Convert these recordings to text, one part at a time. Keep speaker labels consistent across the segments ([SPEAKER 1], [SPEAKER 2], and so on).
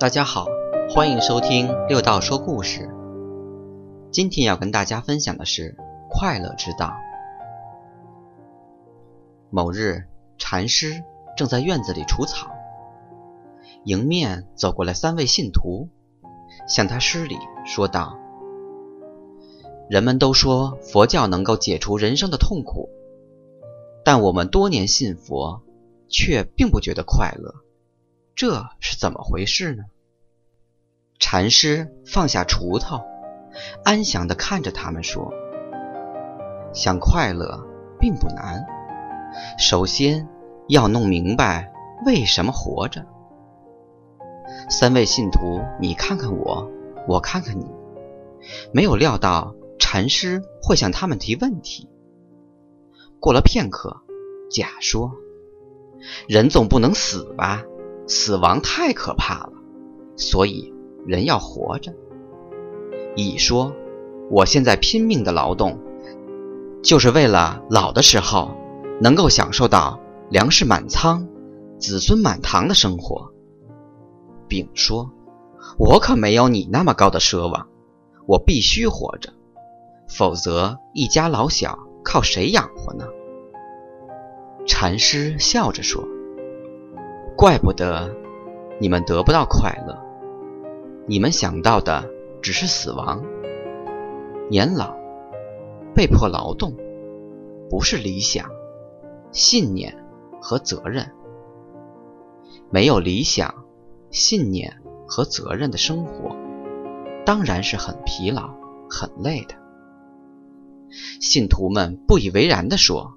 [SPEAKER 1] 大家好，欢迎收听六道说故事。今天要跟大家分享的是快乐之道。某日，禅师正在院子里除草，迎面走过来三位信徒，向他施礼，说道：“人们都说佛教能够解除人生的痛苦，但我们多年信佛，却并不觉得快乐。”这是怎么回事呢？禅师放下锄头，安详地看着他们说：“想快乐并不难，首先要弄明白为什么活着。”三位信徒，你看看我，我看看你，没有料到禅师会向他们提问题。过了片刻，甲说：“人总不能死吧？”死亡太可怕了，所以人要活着。乙说：“我现在拼命的劳动，就是为了老的时候能够享受到粮食满仓、子孙满堂的生活。”丙说：“我可没有你那么高的奢望，我必须活着，否则一家老小靠谁养活呢？”禅师笑着说。怪不得你们得不到快乐，你们想到的只是死亡、年老、被迫劳动，不是理想、信念和责任。没有理想、信念和责任的生活，当然是很疲劳、很累的。信徒们不以为然地说：“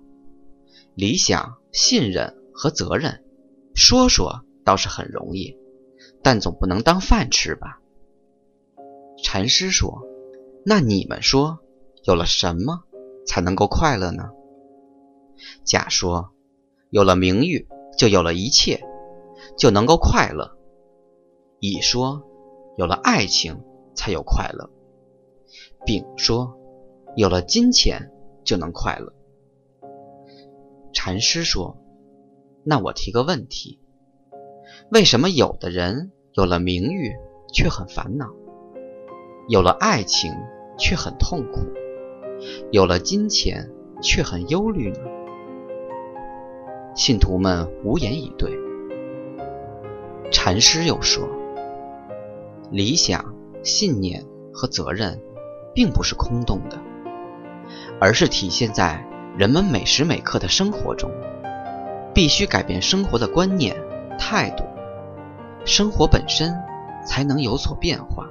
[SPEAKER 1] 理想、信任和责任。”说说倒是很容易，但总不能当饭吃吧？禅师说：“那你们说，有了什么才能够快乐呢？”甲说：“有了名誉，就有了一切，就能够快乐。”乙说：“有了爱情，才有快乐。”丙说：“有了金钱，就能快乐。”禅师说。那我提个问题：为什么有的人有了名誉却很烦恼，有了爱情却很痛苦，有了金钱却很忧虑呢？信徒们无言以对。禅师又说：“理想、信念和责任，并不是空洞的，而是体现在人们每时每刻的生活中。”必须改变生活的观念、态度，生活本身才能有所变化。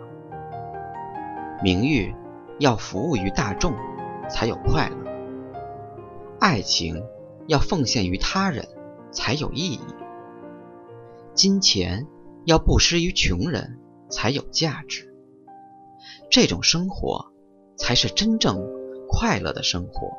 [SPEAKER 1] 名誉要服务于大众，才有快乐；爱情要奉献于他人，才有意义；金钱要布施于穷人，才有价值。这种生活才是真正快乐的生活。